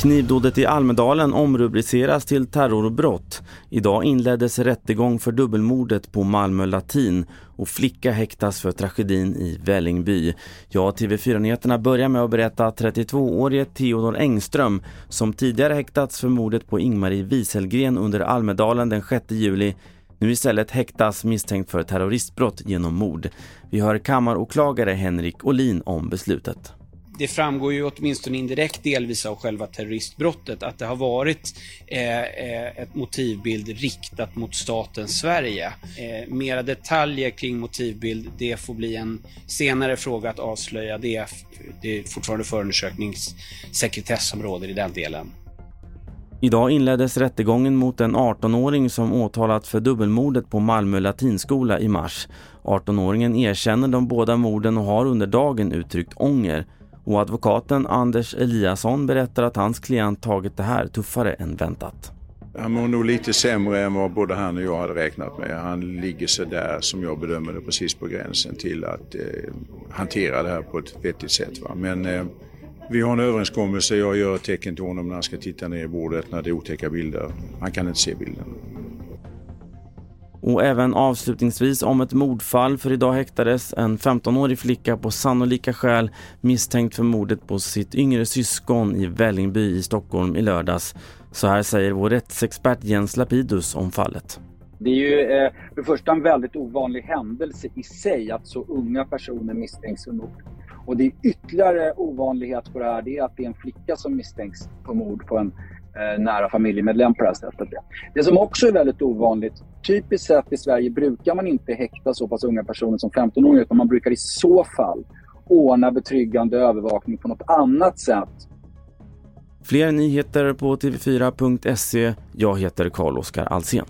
Knivdådet i Almedalen omrubriceras till terrorbrott. Idag inleddes rättegång för dubbelmordet på Malmö Latin och flicka häktas för tragedin i Vällingby. Ja, TV4-nyheterna börjar med att berätta att 32-årige Theodor Engström som tidigare häktats för mordet på Ingmarie Wieselgren under Almedalen den 6 juli nu istället häktas misstänkt för terroristbrott genom mord. Vi hör kammaråklagare Henrik Olin om beslutet det framgår ju åtminstone indirekt delvis av själva terroristbrottet att det har varit eh, eh ett motivbild riktat mot staten Sverige. Eh, mera detaljer kring motivbild, det får bli en senare fråga att avslöja. Det, det är fortfarande förundersökningssekretess som råder i den delen. Idag inleddes rättegången mot en 18-åring som åtalats för dubbelmordet på Malmö latinskola i mars. 18-åringen erkänner de båda morden och har under dagen uttryckt ånger. Och advokaten Anders Eliasson berättar att hans klient tagit det här tuffare än väntat. Han mår nog lite sämre än vad både han och jag hade räknat med. Han ligger så där som jag bedömer det precis på gränsen till att eh, hantera det här på ett vettigt sätt. Va? Men eh, vi har en överenskommelse. Jag gör ett tecken till honom när han ska titta ner i bordet när det är otäcka bilder. Han kan inte se bilden. Och även avslutningsvis om ett mordfall för idag häktades en 15-årig flicka på sannolika skäl misstänkt för mordet på sitt yngre syskon i Vällingby i Stockholm i lördags. Så här säger vår rättsexpert Jens Lapidus om fallet. Det är ju eh, för det första en väldigt ovanlig händelse i sig att så unga personer misstänks för mord. Och det är ytterligare ovanlighet på det här, det är att det är en flicka som misstänks för mord på en eh, nära familjemedlem på det här sättet. Det som också är väldigt ovanligt, typiskt sett i Sverige brukar man inte häkta så pass unga personer som 15-åringar utan man brukar i så fall ordna betryggande övervakning på något annat sätt. Fler nyheter på tv4.se. Jag heter Carl-Oskar Alsen.